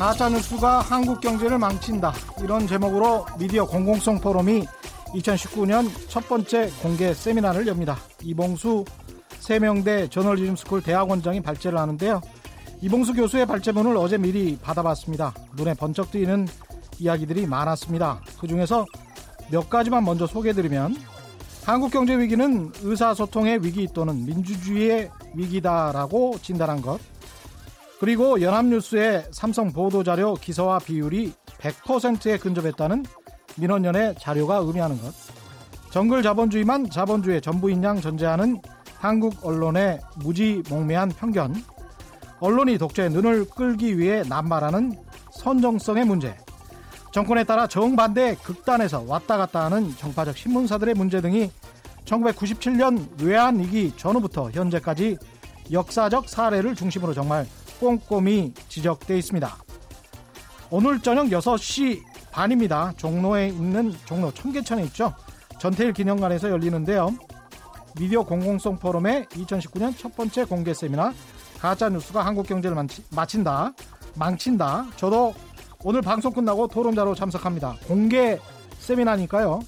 가짜 뉴스가 한국 경제를 망친다. 이런 제목으로 미디어 공공성 포럼이 2019년 첫 번째 공개 세미나를 엽니다. 이봉수 세명대 저널리즘 스쿨 대학원장이 발제를 하는데요. 이봉수 교수의 발제문을 어제 미리 받아봤습니다. 눈에 번쩍 띄는 이야기들이 많았습니다. 그 중에서 몇 가지만 먼저 소개해드리면 한국 경제 위기는 의사소통의 위기 또는 민주주의의 위기다라고 진단한 것. 그리고 연합뉴스의 삼성 보도자료 기사와 비율이 100%에 근접했다는 민원연의 자료가 의미하는 것. 정글 자본주의만 자본주의의 전부인 양 전제하는 한국 언론의 무지몽매한 편견. 언론이 독재의 눈을 끌기 위해 남발하는 선정성의 문제. 정권에 따라 정반대 극단에서 왔다 갔다 하는 정파적 신문사들의 문제 등이 1997년 외환위기 전후부터 현재까지 역사적 사례를 중심으로 정말 꼼꼼히 지적돼 있습니다. 오늘 저녁 6시 반입니다. 종로에 있는 종로 청계천에 있죠. 전태일 기념관에서 열리는데요. 미디어 공공성 포럼의 2019년 첫 번째 공개 세미나 가짜 뉴스가 한국 경제를 마친다, 망친다. 저도 오늘 방송 끝나고 토론자로 참석합니다. 공개 세미나니까요.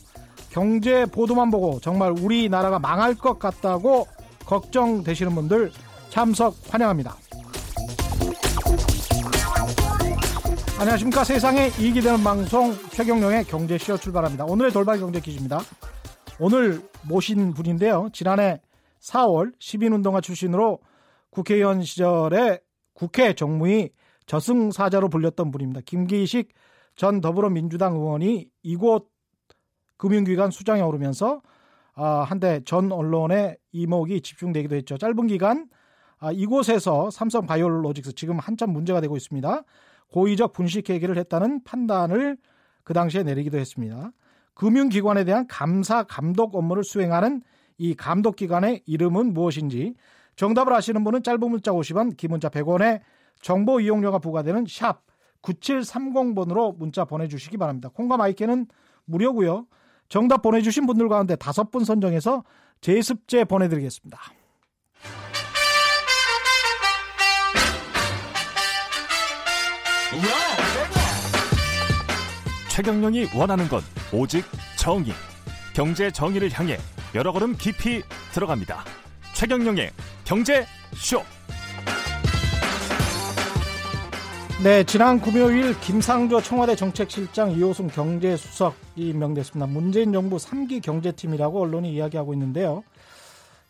경제 보도만 보고 정말 우리나라가 망할 것 같다고 걱정되시는 분들 참석 환영합니다. 안녕하십니까. 세상에 이익이 되는 방송 최경령의 경제쇼 출발합니다. 오늘의 돌발 경제 퀴즈입니다. 오늘 모신 분인데요. 지난해 4월 시민운동가 출신으로 국회의원 시절에 국회 정무위 저승사자로 불렸던 분입니다. 김기식 전 더불어민주당 의원이 이곳 금융기관 수장에 오르면서 아, 한때 전 언론의 이목이 집중되기도 했죠. 짧은 기간 아, 이곳에서 삼성 바이오로직스 지금 한참 문제가 되고 있습니다. 고의적 분식 회계를 했다는 판단을 그 당시에 내리기도 했습니다. 금융기관에 대한 감사 감독 업무를 수행하는 이 감독기관의 이름은 무엇인지 정답을 아시는 분은 짧은 문자 50원, 긴 문자 100원에 정보 이용료가 부과되는 샵 9730번으로 문자 보내주시기 바랍니다. 콩과 마이크는 무료고요. 정답 보내주신 분들 가운데 다섯 분 선정해서 제습제 보내드리겠습니다. 최경영이 원하는 건 오직 정의. 경제 정의를 향해 여러 걸음 깊이 들어갑니다. 최경영의 경제 쇼. 네, 지난 금요일 김상조 청와대 정책실장 이호승 경제수석이 임명됐습니다. 문재인 정부 3기 경제팀이라고 언론이 이야기하고 있는데요.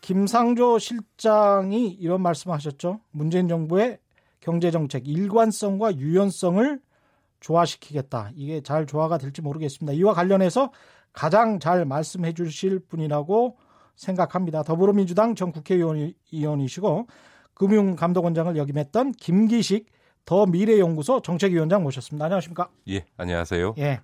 김상조 실장이 이런 말씀하셨죠. 문재인 정부의 경제정책 일관성과 유연성을 조화시키겠다. 이게 잘 조화가 될지 모르겠습니다. 이와 관련해서 가장 잘 말씀해 주실 분이라고 생각합니다. 더불어민주당 전 국회의원이시고 금융감독원장을 역임했던 김기식 더 미래연구소 정책위원장 모셨습니다. 안녕하십니까? 예, 안녕하세요. 예.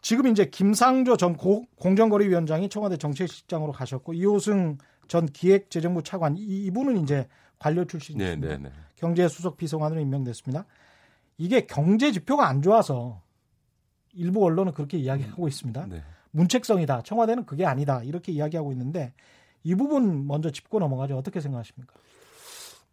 지금 이제 김상조 전 공정거래위원장이 청와대 정책실장으로 가셨고 이호승 전 기획재정부 차관 이 분은 이제 관료 출신이십니다. 네, 네, 네. 경제수석 비서관으로 임명됐습니다. 이게 경제 지표가 안 좋아서 일부 언론은 그렇게 이야기하고 있습니다. 네. 문책성이다. 청와대는 그게 아니다. 이렇게 이야기하고 있는데 이 부분 먼저 짚고 넘어가죠. 어떻게 생각하십니까?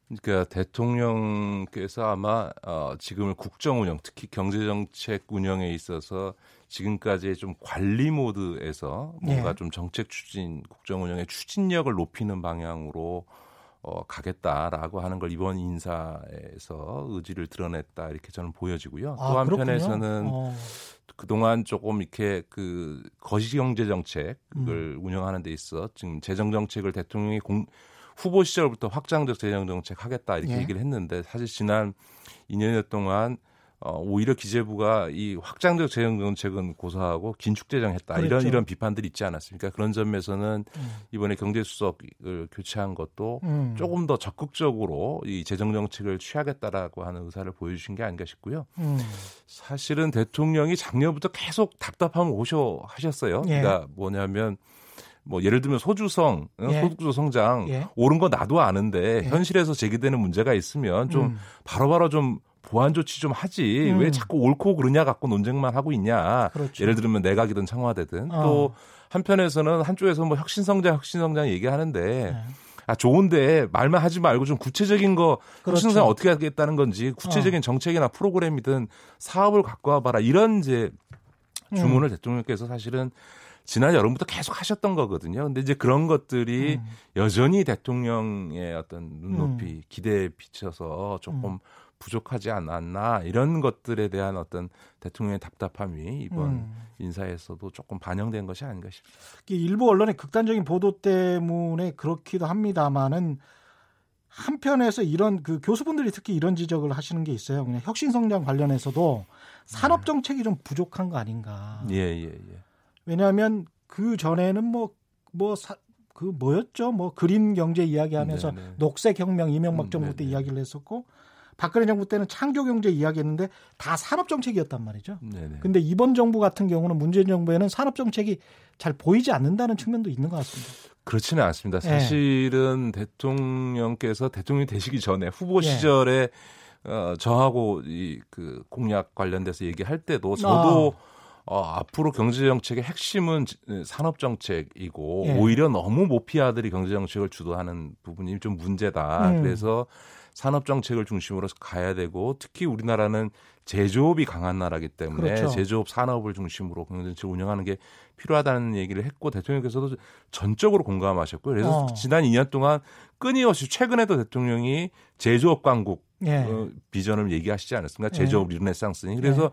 그러니까 대통령께서 아마 어, 지금을 국정 운영, 특히 경제 정책 운영에 있어서 지금까지 좀 관리 모드에서 뭔가 네. 좀 정책 추진, 국정 운영의 추진력을 높이는 방향으로 어, 가겠다라고 하는 걸 이번 인사에서 의지를 드러냈다 이렇게 저는 보여지고요. 아, 또 한편에서는 어. 그동안 조금 이렇게 그 거시 경제 정책을 음. 운영하는 데 있어 지금 재정 정책을 대통령이 공, 후보 시절부터 확장적 재정 정책 하겠다 이렇게 예. 얘기를 했는데 사실 지난 2년여 동안 어, 오히려 기재부가 이 확장적 재정 정책은 고사하고 긴축 재정했다 그렇죠. 이런 이런 비판들이 있지 않았습니까? 그런 점에서는 음. 이번에 경제수석을 교체한 것도 음. 조금 더 적극적으로 이 재정 정책을 취하겠다라고 하는 의사를 보여주신 게 아닌가 싶고요. 음. 사실은 대통령이 작년부터 계속 답답함을 오셔 하셨어요. 예. 그러니까 뭐냐면 뭐 예를 들면 소주성, 어, 예. 소득주 성장 예. 옳은 거 나도 아는데 예. 현실에서 제기되는 문제가 있으면 좀 음. 바로바로 좀 보완 조치 좀 하지 음. 왜 자꾸 옳고 그르냐 갖고 논쟁만 하고 있냐. 그렇죠. 예를 들면 내각이든 청와대든 어. 또 한편에서는 한쪽에서 뭐 혁신성장 혁신성장 얘기하는데 네. 아 좋은데 말만 하지 말고 좀 구체적인 거 그렇죠. 혁신성 어떻게 하겠다는 건지 구체적인 어. 정책이나 프로그램이든 사업을 갖고 와봐라 이런 이제 음. 주문을 음. 대통령께서 사실은 지난 여름부터 계속 하셨던 거거든요. 근데 이제 그런 것들이 음. 여전히 대통령의 어떤 눈높이 음. 기대에 비춰서 조금 음. 부족하지 않았나 이런 것들에 대한 어떤 대통령의 답답함이 이번 음. 인사에서도 조금 반영된 것이 아닌가 싶습니다. 일부 언론의 극단적인 보도 때문에 그렇기도 합니다만은 한편에서 이런 그 교수분들이 특히 이런 지적을 하시는 게 있어요. 그냥 혁신 성장 관련해서도 산업 네. 정책이 좀 부족한 거 아닌가. 예, 예, 예. 왜냐하면 그 전에는 뭐 뭐 그 뭐였죠? 뭐 그린 경제 이야기하면서 네네. 녹색 혁명 이명박 정부 음, 때 이야기를 했었고 박근혜 정부 때는 창조 경제 이야기했는데 다 산업 정책이었단 말이죠. 네네. 근데 이번 정부 같은 경우는 문재인 정부에는 산업 정책이 잘 보이지 않는다는 측면도 있는 것 같습니다. 그렇지는 않습니다. 예. 사실은 네. 대통령께서 대통령이 되시기 전에 후보 예. 시절에 어, 저하고 이 그 공약 관련돼서 얘기할 때도 저도 아. 어, 앞으로 경제정책의 핵심은 산업정책이고 예. 오히려 너무 모피아들이 경제정책을 주도하는 부분이 좀 문제다. 음. 그래서 산업 정책을 중심으로 가야 되고 특히 우리나라는 제조업이 강한 나라기 때문에 그렇죠. 제조업 산업을 중심으로 경제정책을 운영하는 게 필요하다는 얘기를 했고 대통령께서도 전적으로 공감하셨고 그래서 어. 지난 2년 동안 끊임없이 최근에도 대통령이 제조업 강국 예. 어, 비전을 얘기하시지 않았습니까? 예. 제조업 예. 르네상스니 그래서 예.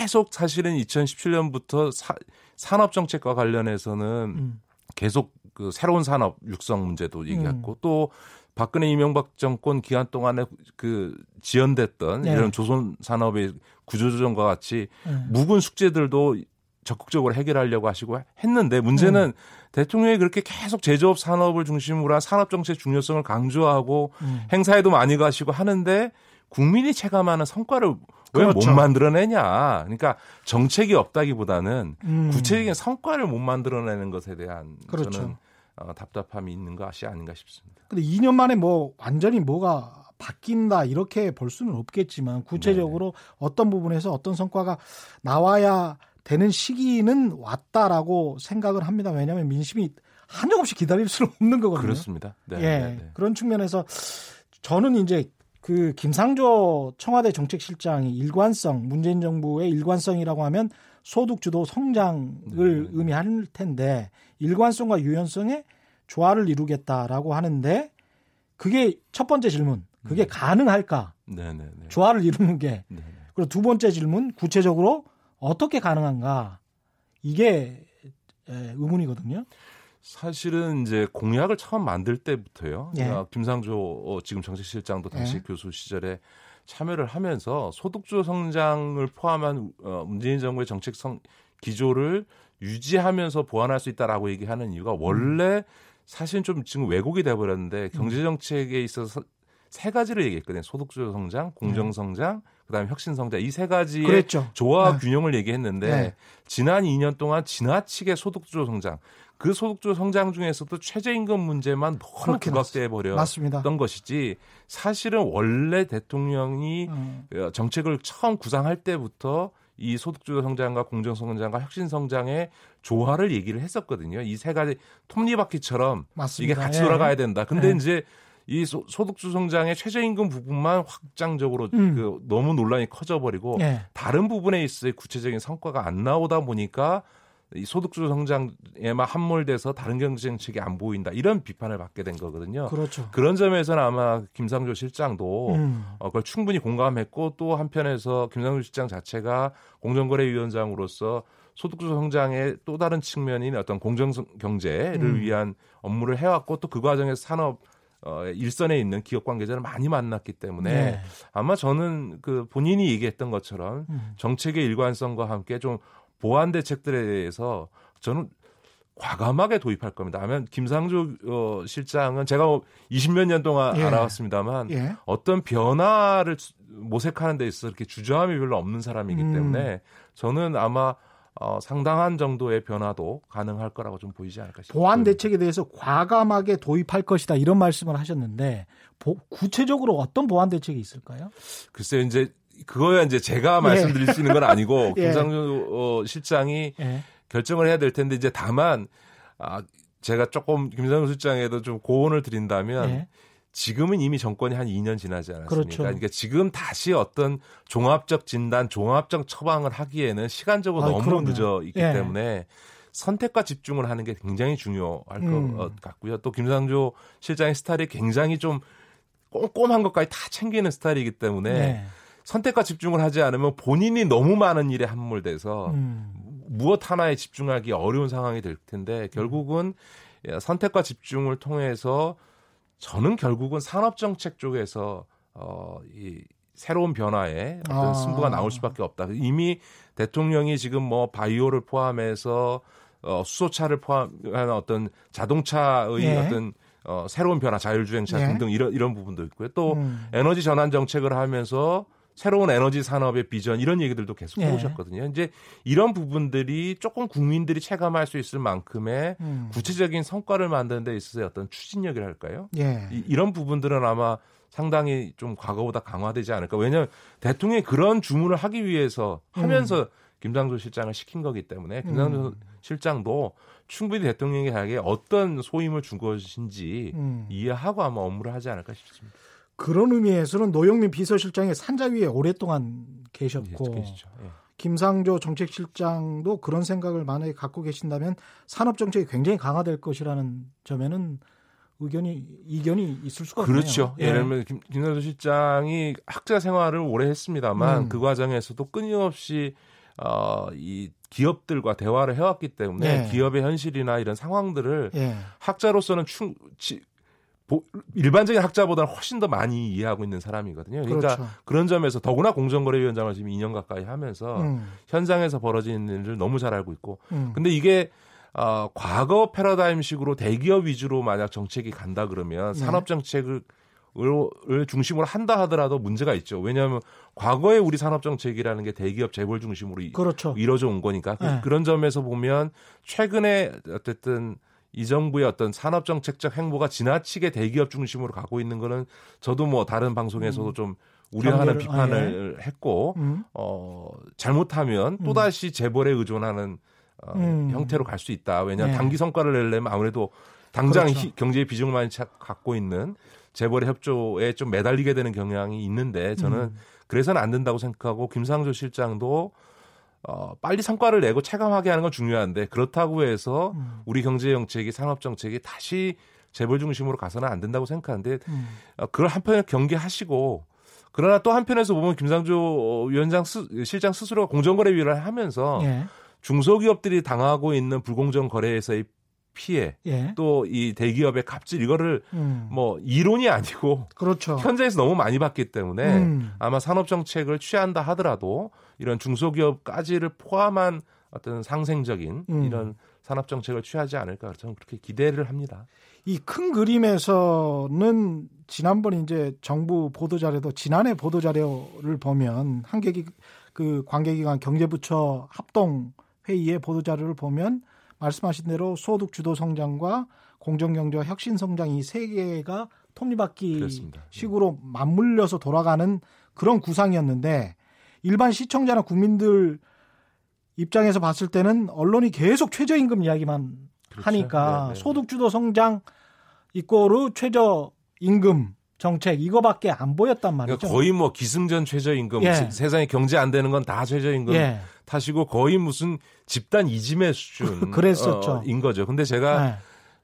계속 사실은 2017년부터 사, 산업 정책과 관련해서는 음. 계속 그 새로운 산업 육성 문제도 얘기했고 음. 또 박근혜 이명박 정권 기간 동안에 그 지연됐던 네. 이런 조선 산업의 구조조정과 같이 네. 묵은 숙제들도 적극적으로 해결하려고 하시고 했는데 문제는 음. 대통령이 그렇게 계속 제조업 산업을 중심으로 한 산업 정책 중요성을 강조하고 음. 행사에도 많이 가시고 하는데 국민이 체감하는 성과를 왜못 그렇죠. 만들어내냐. 그러니까 정책이 없다기보다는 음. 구체적인 성과를 못 만들어내는 것에 대한 그렇죠. 저는 어, 답답함이 있는 것이 아닌가 싶습니다. 근데 2년 만에 뭐 완전히 뭐가 바뀐다 이렇게 볼 수는 없겠지만 구체적으로 네네. 어떤 부분에서 어떤 성과가 나와야 되는 시기는 왔다라고 생각을 합니다. 왜냐하면 민심이 한정없이 기다릴 수는 없는 거거든요. 그렇습니다. 네, 예, 네, 네. 그런 측면에서 저는 이제 그 김상조 청와대 정책실장이 일관성 문재인 정부의 일관성이라고 하면 소득 주도 성장을 네. 의미할 텐데 일관성과 유연성의 조화를 이루겠다라고 하는데 그게 첫 번째 질문. 그게 네. 가능할까? 네네네. 네, 네. 조화를 이루는 게. 네네. 그리고 두 번째 질문 구체적으로 어떻게 가능한가? 이게 의문이거든요. 사실은 이제 공약을 처음 만들 때부터요. 예. 김상조 어, 지금 정책실장도 당시 예. 교수 시절에 참여를 하면서 소득주 성장을 포함한 어, 문재인 정부의 정책 성 기조를 유지하면서 보완할 수 있다라고 얘기하는 이유가 원래 음. 사실 좀 지금 왜곡이 돼버렸는데 경제 정책에 있어서 세 가지를 얘기했거든요. 소득주 성장, 공정 성장, 네. 그다음에 혁신 성장 이 세 가지의 그랬죠. 조화 네. 균형을 얘기했는데 네. 지난 2년 동안 지나치게 소득주 성장 그 소득주 성장 중에서도 최저임금 문제만 너무 부각돼 버렸던 것이지 사실은 원래 대통령이 음. 정책을 처음 구상할 때부터 이 소득주 성장과 공정 성장과 혁신 성장의 조화를 얘기를 했었거든요. 이 세 가지 톱니바퀴처럼 맞습니다. 이게 같이 예. 돌아가야 된다. 근데 예. 이제 이 소, 득주 성장의 최저임금 부분만 확장적으로 음. 그 너무 논란이 커져버리고 예. 다른 부분에 있어서 구체적인 성과가 안 나오다 보니까 이 소득주 성장에만 함몰돼서 다른 경제 정책이 안 보인다 이런 비판을 받게 된 거거든요. 그렇죠. 그런 점에서는 아마 김상조 실장도 음. 어, 그걸 충분히 공감했고 또 한편에서 김상조 실장 자체가 공정거래위원장으로서 소득주 성장의 또 다른 측면인 어떤 공정 경제를 음. 위한 업무를 해왔고 또 그 과정에서 산업 어, 일선에 있는 기업 관계자를 많이 만났기 때문에 네. 아마 저는 그 본인이 얘기했던 것처럼 음. 정책의 일관성과 함께 좀 보완 대책들에 대해서 저는 과감하게 도입할 겁니다. 하면 김상조 어, 실장은 제가 20몇 뭐년 동안 예. 알아왔습니다만 예. 어떤 변화를 모색하는 데 있어서 이렇게 주저함이 별로 없는 사람이기 음. 때문에 저는 아마 어, 상당한 정도의 변화도 가능할 거라고 좀 보이지 않을까 싶습니다. 보완 대책에 대해서 과감하게 도입할 것이다 이런 말씀을 하셨는데 보, 구체적으로 어떤 보완 대책이 있을까요? 글쎄요, 이제 그거야 이제 제가 예. 말씀드릴 수 있는 건 아니고 예. 김상조 어, 실장이 예. 결정을 해야 될 텐데 이제 다만 아 제가 조금 김상조 실장에도 좀 고언을 드린다면 예. 지금은 이미 정권이 한 2년 지나지 않았습니까? 그렇죠. 그러니까 지금 다시 어떤 종합적 진단, 종합적 처방을 하기에는 시간적으로 아이, 너무 그럼요. 늦어 있기 예. 때문에 선택과 집중을 하는 게 굉장히 중요할 음. 것 같고요. 또 김상조 실장의 스타일이 굉장히 좀 꼼꼼한 것까지 다 챙기는 스타일이기 때문에 네. 선택과 집중을 하지 않으면 본인이 너무 많은 일에 함몰돼서 음. 무엇 하나에 집중하기 어려운 상황이 될 텐데 결국은 예, 선택과 집중을 통해서 저는 결국은 산업 정책 쪽에서 어이 새로운 변화에 어떤 아. 승부가 나올 수밖에 없다. 이미 대통령이 지금 뭐 바이오를 포함해서 어 수소차를 포함한 어떤 자동차의 예. 어떤 어 새로운 변화, 자율주행차 예. 등등 이런 이런 부분도 있고요. 또 음. 에너지 전환 정책을 하면서 새로운 에너지 산업의 비전 이런 얘기들도 계속 예. 해오셨거든요. 이제 이런 부분들이 조금 국민들이 체감할 수 있을 만큼의 음. 구체적인 성과를 만드는 데 있어서 어떤 추진력이랄까요? 예. 이, 이런 부분들은 아마 상당히 좀 과거보다 강화되지 않을까. 왜냐하면 대통령이 그런 주문을 하기 위해서 하면서 김상조 실장을 시킨 거기 때문에 김상조 음. 실장도 충분히 대통령에게 어떤 소임을 준 것인지 음. 이해하고 아마 업무를 하지 않을까 싶습니다. 그런 의미에서는 노영민 비서실장이 산자 위에 오랫동안 계셨고 예, 계시죠. 예. 김상조 정책실장도 그런 생각을 만약에 갖고 계신다면 산업 정책이 굉장히 강화될 것이라는 점에는 의견이 이견이 있을 수가 없네요. 그렇죠. 예. 예를 들면 김, 김상조 실장이 학자 생활을 오래 했습니다만 음. 그 과정에서도 끊임없이 어, 이 기업들과 대화를 해왔기 때문에 예. 기업의 현실이나 이런 상황들을 예. 학자로서는 충, 지, 보, 일반적인 학자보다는 훨씬 더 많이 이해하고 있는 사람이거든요. 그러니까 그렇죠. 그런 점에서 더구나 공정거래위원장을 지금 2년 가까이 하면서 음. 현장에서 벌어지는 일을 너무 잘 알고 있고 음. 근데 이게 어, 과거 패러다임식으로 대기업 위주로 만약 정책이 간다 그러면 네. 산업 정책을 을 중심으로 한다 하더라도 문제가 있죠. 왜냐하면 과거에 우리 산업 정책이라는 게 대기업 재벌 중심으로 이- 그렇죠. 이루어져 온 거니까 그- 네. 그런 점에서 보면 최근에 어쨌든 이 정부의 어떤 산업 정책적 행보가 지나치게 대기업 중심으로 가고 있는 거는 저도 뭐 다른 방송에서도 좀 우려하는 비판을 했고 음. 어 잘못하면 또 다시 재벌에 의존하는 어, 음. 형태로 갈 수 있다. 왜냐하면 네. 단기 성과를 내려면 아무래도 당장 그렇죠. 히- 경제의 비중을 많이 차- 갖고 있는 재벌의 협조에 좀 매달리게 되는 경향이 있는데 저는 음. 그래서는 안 된다고 생각하고 김상조 실장도 어, 빨리 성과를 내고 체감하게 하는 건 중요한데 그렇다고 해서 음. 우리 경제 정책이 산업 정책이 다시 재벌 중심으로 가서는 안 된다고 생각하는데 음. 어, 그걸 한편에 경계하시고 그러나 또 한편에서 보면 김상조 위원장 스, 실장 스스로가 공정거래위를 하면서 예. 중소기업들이 당하고 있는 불공정 거래에서의 피해 예. 또이 대기업의 갑질 이거를 음. 뭐 이론이 아니고 그렇죠. 현장에서 너무 많이 봤기 때문에 음. 아마 산업 정책을 취한다 하더라도 이런 중소기업까지를 포함한 어떤 상생적인 음. 이런 산업 정책을 취하지 않을까 저는 그렇게 기대를 합니다. 이 큰 그림에서는 지난번 이제 정부 보도 자료도 지난해 보도 자료를 보면 한계기 그 관계기관 경제부처 합동 회의의 보도 자료를 보면 말씀하신 대로 소득 주도 성장과 공정 경제와 혁신 성장 이 세 개가 톱니바퀴 그렇습니다. 식으로 맞물려서 돌아가는 그런 구상이었는데 일반 시청자나 국민들 입장에서 봤을 때는 언론이 계속 최저임금 이야기만 그렇죠. 하니까 네, 네. 소득주도 성장 이꼬르 최저임금 정책 이거밖에 안 보였단 말이죠. 그러니까 거의 뭐 기승전 최저임금 예. 세- 세상에 경제 안 되는 건 다 최저임금 예. 타시고 거의 무슨 집단 이지매 수준 그랬었죠. 어, 인 거죠. 근데 제가 네.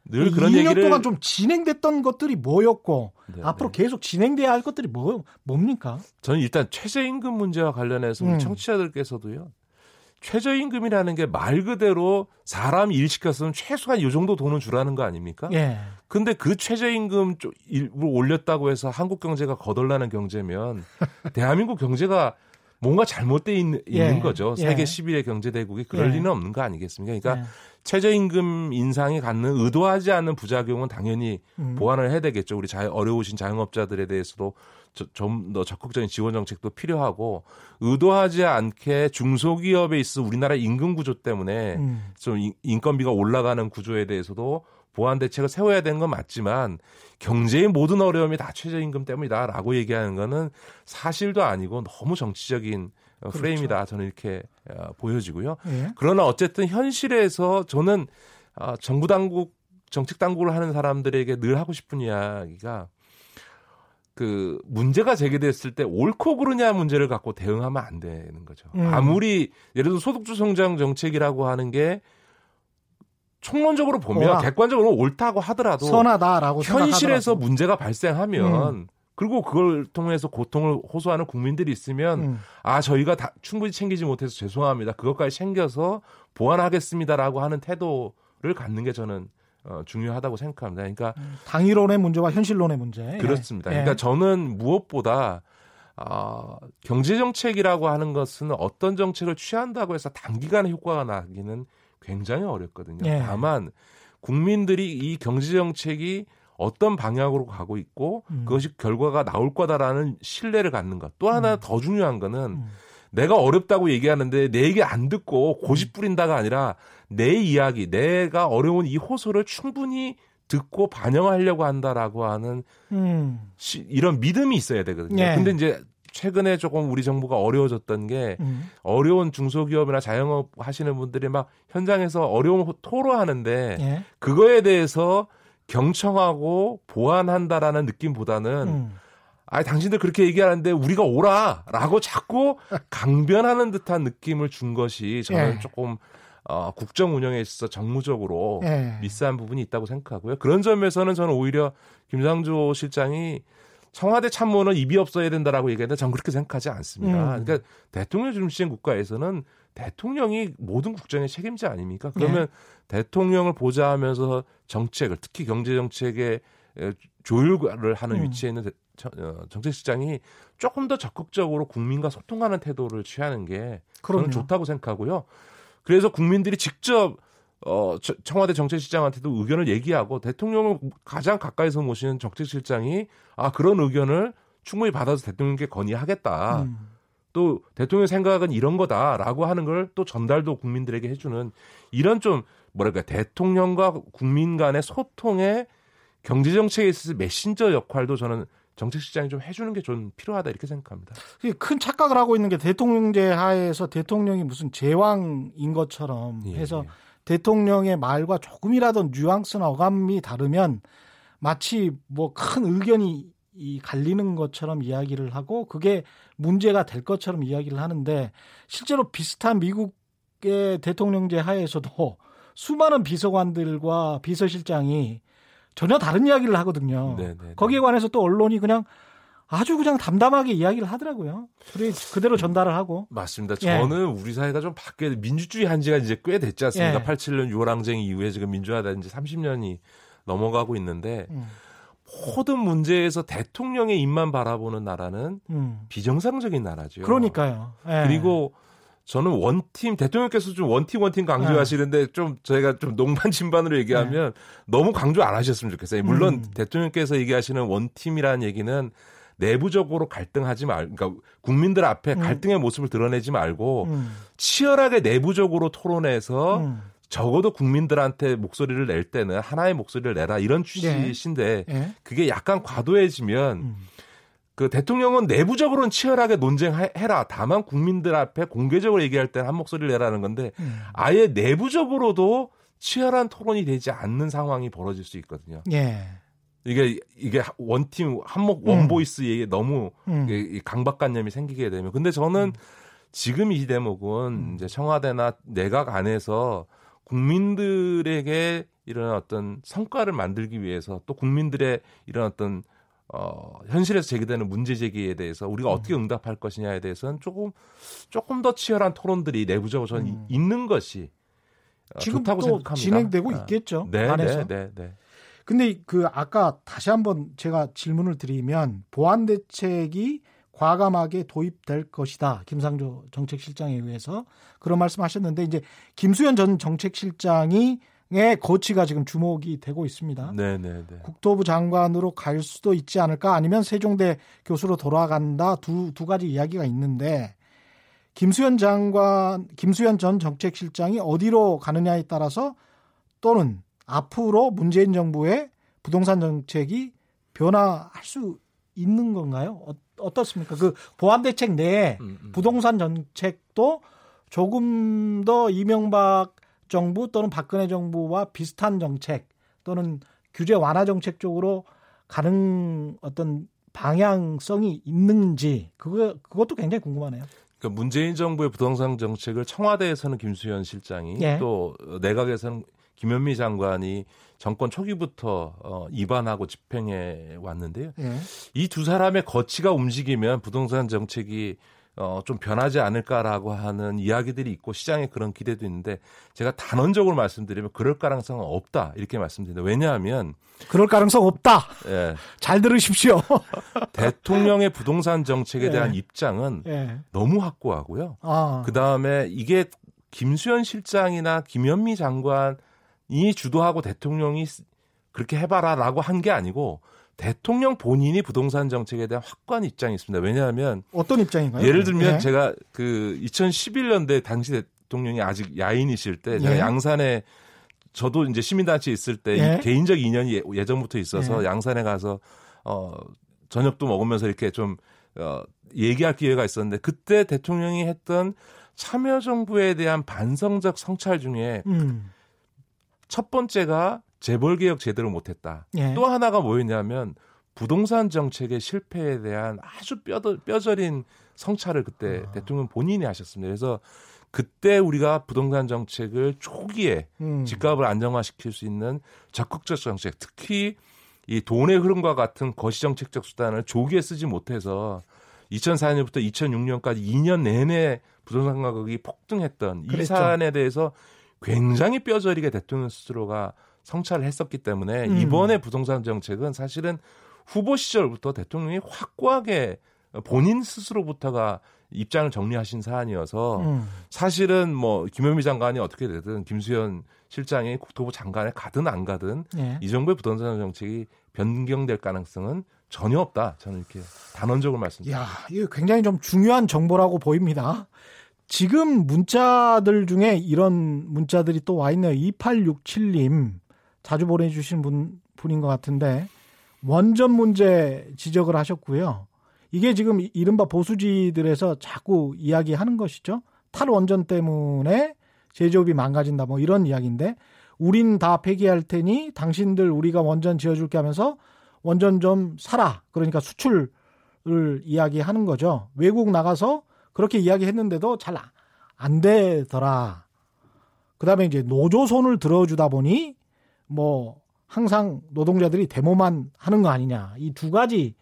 늘이 그런 2년 얘기를 동안 좀 진행됐던 것들이 뭐였고 네, 앞으로 네. 계속 진행돼야 할 것들이 뭐 뭡니까? 저는 일단 최저임금 문제와 관련해서 우리 음. 청취자들께서도요. 최저임금이라는 게 말 그대로 사람 일 시켰으면 최소한 이 정도 돈은 주라는 거 아닙니까? 예. 근데 그 최저임금 쪽 일부 올렸다고 해서 한국 경제가 거덜나는 경제면 대한민국 경제가 뭔가 잘못돼 있는, 예. 있는 거죠. 예. 세계 11의 경제 대국이 그럴 예. 리는 없는 거 아니겠습니까? 그러니까 예. 최저임금 인상이 갖는 의도하지 않는 부작용은 당연히 음. 보완을 해야 되겠죠. 우리 자, 어려우신 자영업자들에 대해서도 좀 더 적극적인 지원 정책도 필요하고 의도하지 않게 중소기업에 있어 우리나라 임금 구조 때문에 음. 좀 인- 인건비가 올라가는 구조에 대해서도 보완 대책을 세워야 되는 건 맞지만 경제의 모든 어려움이 다 최저임금 때문이다라고 얘기하는 거는 사실도 아니고 너무 정치적인 어, 그렇죠. 프레임이다 저는 이렇게 어, 보여지고요. 예. 그러나 어쨌든 현실에서 저는 아, 정부 당국 정책 당국을 하는 사람들에게 늘 하고 싶은 이야기가 그 문제가 제기됐을 때 옳고 그르냐 문제를 갖고 대응하면 안 되는 거죠. 음. 아무리 예를 들어 소득주 성장 정책이라고 하는 게 총론적으로 보면 옳아. 객관적으로 옳다고 하더라도 선하다라고 현실에서 생각하더라도. 문제가 발생하면 음. 그리고 그걸 통해서 고통을 호소하는 국민들이 있으면 음. 아 저희가 다 충분히 챙기지 못해서 죄송합니다. 그것까지 챙겨서 보완하겠습니다라고 하는 태도를 갖는 게 저는 어, 중요하다고 생각합니다. 그러니까 음, 당위론의 문제와 현실론의 문제. 그렇습니다. 예. 그러니까 저는 무엇보다 어, 경제 정책이라고 하는 것은 어떤 정책을 취한다고 해서 단기간에 효과가 나기는 굉장히 어렵거든요. 예. 다만 국민들이 이 경제 정책이 어떤 방향으로 가고 있고 음. 그것이 결과가 나올 거다라는 신뢰를 갖는 것. 또 하나 음. 더 중요한 거는 음. 내가 어렵다고 얘기하는데 내 얘기 안 듣고 고집 부린다가 아니라 내 이야기, 내가 어려운 이 호소를 충분히 듣고 반영하려고 한다라고 하는 음. 시, 이런 믿음이 있어야 되거든요. 예. 근데 이제 최근에 조금 우리 정부가 어려워졌던 게 음. 어려운 중소기업이나 자영업 하시는 분들이 막 현장에서 어려운 토로하는데 예. 그거에 대해서 경청하고 보완한다라는 느낌보다는 음. 아, 당신들 그렇게 얘기하는데 우리가 오라라고 자꾸 강변하는 듯한 느낌을 준 것이 저는 예. 조금 어, 국정 운영에 있어서 정무적으로 예. 미스한 부분이 있다고 생각하고요. 그런 점에서는 저는 오히려 김상조 실장이 청와대 참모는 입이 없어야 된다라고 얘기했는데 저는 그렇게 생각하지 않습니다. 음. 그러니까 대통령 중심 국가에서는 대통령이 모든 국정의 책임자 아닙니까? 그러면 예. 대통령을 보좌하면서 정책을 특히 경제 정책에 조율을 하는 음. 위치에 있는 어, 정책실장이 조금 더 적극적으로 국민과 소통하는 태도를 취하는 게 그럼요. 저는 좋다고 생각하고요. 그래서 국민들이 직접 어, 청와대 정책실장한테도 의견을 얘기하고 대통령을 가장 가까이서 모시는 정책실장이 아 그런 의견을 충분히 받아서 대통령께 건의하겠다. 음. 또 대통령 생각은 이런 거다라고 하는 걸 또 전달도 국민들에게 해주는 이런 좀 뭐랄까 대통령과 국민 간의 소통의 경제 정책에 있어서 메신저 역할도 저는 정책 시장이 좀 해주는 게 좀 필요하다 이렇게 생각합니다. 큰 착각을 하고 있는 게 대통령제 하에서 대통령이 무슨 제왕인 것처럼 예, 해서 예. 대통령의 말과 조금이라도 뉘앙스나 어감이 다르면 마치 뭐 큰 의견이 이 갈리는 것처럼 이야기를 하고 그게 문제가 될 것처럼 이야기를 하는데 실제로 비슷한 미국의 대통령제 하에서도 수많은 비서관들과 비서실장이 전혀 다른 이야기를 하거든요. 네네 네, 네. 거기에 관해서 또 언론이 그냥 아주 그냥 담담하게 이야기를 하더라고요. 그래 그대로 전달을 하고. 맞습니다. 예. 저는 우리 사회가 좀 바뀌어 민주주의 한 지가 이제 꽤 됐지 않습니까? 예. 87년 6월 항쟁 이후에 지금 민주화된 지 30년이 넘어가고 있는데 음. 모든 문제에서 대통령의 입만 바라보는 나라는 음. 비정상적인 나라죠. 그러니까요. 예. 그리고 저는 원팀 대통령께서 좀 원팀 원팀 강조하시는데 네. 좀 저희가 좀 농반 진반으로 얘기하면 네. 너무 강조 안 하셨으면 좋겠어요. 물론 음. 대통령께서 얘기하시는 원팀이라는 얘기는 내부적으로 갈등하지 말, 그러니까 국민들 앞에 음. 갈등의 모습을 드러내지 말고 음. 치열하게 내부적으로 토론해서 음. 적어도 국민들한테 목소리를 낼 때는 하나의 목소리를 내라 이런 취지신데 네. 그게 약간 과도해지면 음. 그 대통령은 내부적으로는 치열하게 논쟁해라. 다만 국민들 앞에 공개적으로 얘기할 때는 한 목소리를 내라는 건데 음. 아예 내부적으로도 치열한 토론이 되지 않는 상황이 벌어질 수 있거든요. 예. 이게 이게 one team 한목 음. one voice 얘기 너무 음. 강박관념이 생기게 되면 근데 저는 음. 지금 이 대목은 음. 이제 청와대나 내각 안에서 국민들에게 이런 어떤 성과를 만들기 위해서 또 국민들의 이런 어떤 어, 현실에서 제기되는 문제 제기에 대해서 우리가 음. 어떻게 응답할 것이냐에 대해서는 조금 조금 더 치열한 토론들이 내부적으로 저는 음. 있는 것이 어, 지금 좋다고 생각합니다. 진행되고 아. 있겠죠. 네, 안에서. 네, 네, 네. 근데 그 아까 다시 한번 제가 질문을 드리면 보안 대책이 과감하게 도입될 것이다. 김상조 정책실장에 의해서 그런 말씀하셨는데 이제 김수현 전 정책실장이 의 거치가 지금 주목이 되고 있습니다. 네네네. 네, 네. 국토부 장관으로 갈 수도 있지 않을까 아니면 세종대 교수로 돌아간다 두, 두 가지 이야기가 있는데 김수현 장관, 김수현 전 정책실장이 어디로 가느냐에 따라서 또는 앞으로 문재인 정부의 부동산 정책이 변화할 수 있는 건가요? 어, 떻습니까그 보안 대책 내에 음, 음. 부동산 정책도 조금 더 이명박 정부 또는 박근혜 정부와 비슷한 정책 또는 규제 완화 정책 쪽으로 가는 어떤 방향성이 있는지 그거 그것도 굉장히 궁금하네요. 그러니까 문재인 정부의 부동산 정책을 청와대에서는 김수현 실장이 예. 또 내각에서는 김현미 장관이 정권 초기부터 어, 입안하고 집행해 왔는데요. 예. 이두 사람의 거치가 움직이면 부동산 정책이 어, 좀 변하지 않을까라고 하는 이야기들이 있고 시장에 그런 기대도 있는데 제가 단언적으로 말씀드리면 그럴 가능성은 없다 이렇게 말씀드립니다. 왜냐하면 그럴 가능성 없다. 예. 잘 들으십시오. 대통령의 부동산 정책에 예. 대한 입장은 예. 너무 확고하고요. 아. 그 다음에 이게 김수현 실장이나 김현미 장관 이 주도하고 대통령이 그렇게 해봐라라고 한 게 아니고 대통령 본인이 부동산 정책에 대한 확고한 입장이 있습니다. 왜냐하면 어떤 입장인가요? 예를 들면 예. 제가 그 2011년대 당시 대통령이 아직 야인이실 때 제가 예. 양산에 저도 이제 시민단체에 있을 때 예. 개인적 인연이 예전부터 있어서 예. 양산에 가서 어 저녁도 먹으면서 이렇게 좀 어, 얘기할 기회가 있었는데 그때 대통령이 했던 참여정부에 대한 반성적 성찰 중에 음. 첫 번째가 재벌 개혁 제대로 못했다. 예. 또 하나가 뭐였냐면 부동산 정책의 실패에 대한 아주 뼈더, 뼈저린 성찰을 그때 아. 대통령 본인이 하셨습니다. 그래서 그때 우리가 부동산 정책을 초기에 음. 집값을 안정화시킬 수 있는 적극적 정책, 특히 이 돈의 흐름과 같은 거시 정책적 수단을 조기에 쓰지 못해서 2004년부터 2006년까지 2년 내내 부동산 가격이 폭등했던 그랬죠. 이 사안에 대해서 굉장히 뼈저리게 대통령 스스로가 성찰을 했었기 때문에 음. 이번에 부동산 정책은 사실은 후보 시절부터 대통령이 확고하게 본인 스스로부터가 입장을 정리하신 사안이어서 음. 사실은 뭐 김현미 장관이 어떻게 되든 김수현 실장이 국토부 장관에 가든 안 가든 예. 이 정부의 부동산 정책이 변경될 가능성은 전혀 없다. 저는 이렇게 단언적으로 말씀드립니다. 야, 이거 굉장히 좀 중요한 정보라고 보입니다. 지금 문자들 중에 이런 문자들이 또 와 있네요. 2867님. 자주 보내주신 분, 분인 것 같은데 원전 문제 지적을 하셨고요. 이게 지금 이른바 보수지들에서 자꾸 이야기하는 것이죠. 탈원전 때문에 제조업이 망가진다 뭐 이런 이야기인데 우린 다 폐기할 테니 당신들 우리가 원전 지어줄게 하면서 원전 좀 사라. 그러니까 수출을 이야기하는 거죠. 외국 나가서 그렇게 이야기했는데도 잘 안 되더라. 그다음에 이제 노조 손을 들어주다 보니 뭐 항상 노동자들이 데모만 하는 거 아니냐. 이 두 가지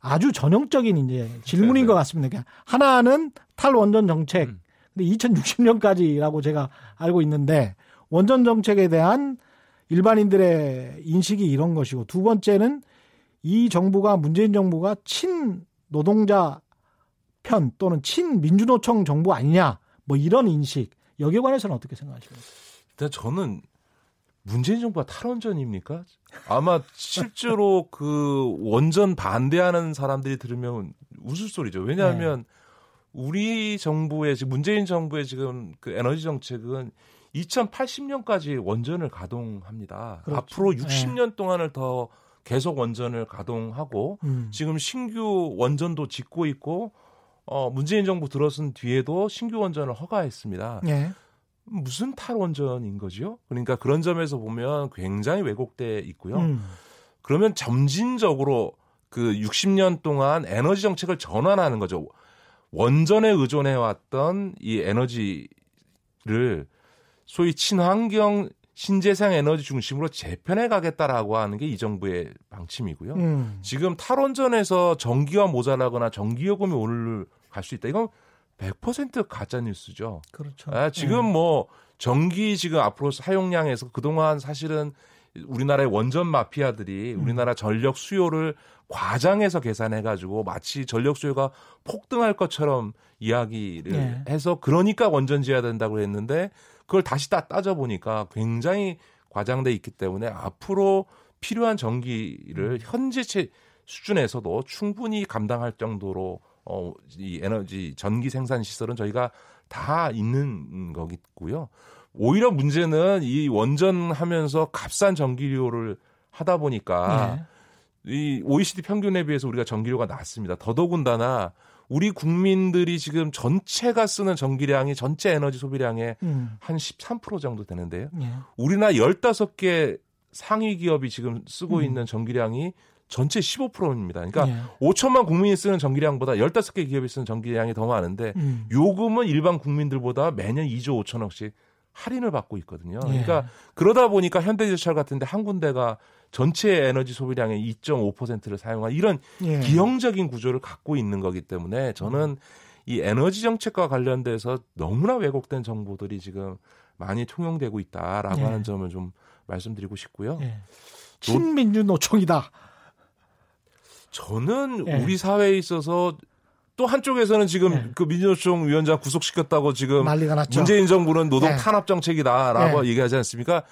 아주 전형적인 이제 질문인 네, 네. 것 같습니다. 그러니까 하나는 탈원전 정책. 음. 근데 2060년까지라고 제가 알고 있는데 원전 정책에 대한 일반인들의 인식이 이런 것이고 두 번째는 이 정부가 문재인 정부가 친 노동자 편 또는 친 민주노총 정부 아니냐 뭐 이런 인식 여기에 관해서는 어떻게 생각하십니까? 일단 저는 문재인 정부가 탈원전입니까? 아마 실제로 그 원전 반대하는 사람들이 들으면 웃을 소리죠. 왜냐하면 네. 우리 정부의 지금 문재인 정부의 지금 그 에너지 정책은 2080년까지 원전을 가동합니다. 그렇죠. 앞으로 60년 네. 동안을 더 계속 원전을 가동하고 음. 지금 신규 원전도 짓고 있고 어 문재인 정부 들어선 뒤에도 신규 원전을 허가했습니다. 네. 무슨 탈원전인 거죠? 그러니까 그런 점에서 보면 굉장히 왜곡돼 있고요. 음. 그러면 점진적으로 그 60년 동안 에너지 정책을 전환하는 거죠. 원전에 의존해 왔던 이 에너지를 소위 친환경 신재생 에너지 중심으로 재편해 가겠다라고 하는 게 이 정부의 방침이고요. 음. 지금 탈원전에서 전기가 모자라거나 전기요금이 올라 갈 수 있다. 이건 100% 가짜 뉴스죠. 그렇죠. 아, 지금 네. 뭐 전기 지금 앞으로 사용량에서 그동안 사실은 우리나라의 원전 마피아들이 음. 우리나라 전력 수요를 과장해서 계산해 가지고 마치 전력 수요가 폭등할 것처럼 이야기를 네. 해서 그러니까 원전 지어야 된다고 했는데 그걸 다시 다 따져 보니까 굉장히 과장돼 있기 때문에 앞으로 필요한 전기를 음. 현재 수준에서도 충분히 감당할 정도로 어, 이 에너지 전기 생산 시설은 저희가 다 있는 거겠고요. 오히려 문제는 이 원전하면서 값싼 전기료를 하다 보니까 네. 이 OECD 평균에 비해서 우리가 전기료가 낮습니다. 더더군다나 우리 국민들이 지금 전체가 쓰는 전기량이 전체 에너지 소비량의 음. 한13% 정도 되는데요. 네. 우리나라 15개 상위 기업이 지금 쓰고 음. 있는 전기량이 전체 15%입니다. 그러니까 예. 5천만 국민이 쓰는 전기량보다 15개 기업이 쓰는 전기량이 더 많은데 음. 요금은 일반 국민들보다 매년 2조 5천억씩 할인을 받고 있거든요. 예. 그러니까 그러다 보니까 현대제철 같은데 한 군데가 전체 에너지 소비량의 2.5%를 사용한 이런 예. 기형적인 구조를 갖고 있는 거기 때문에 저는 이 에너지 정책과 관련돼서 너무나 왜곡된 정보들이 지금 많이 통용되고 있다라고 예. 하는 점을 좀 말씀드리고 싶고요. 예. 친민주노총이다. 저는 예. 우리 사회에 있어서 또 한쪽에서는 지금 예. 그 민주노총 위원장 구속시켰다고 지금 난리가 났죠. 문재인 정부는 노동 예. 탄압 정책이다라고 예. 얘기하지 않습니까?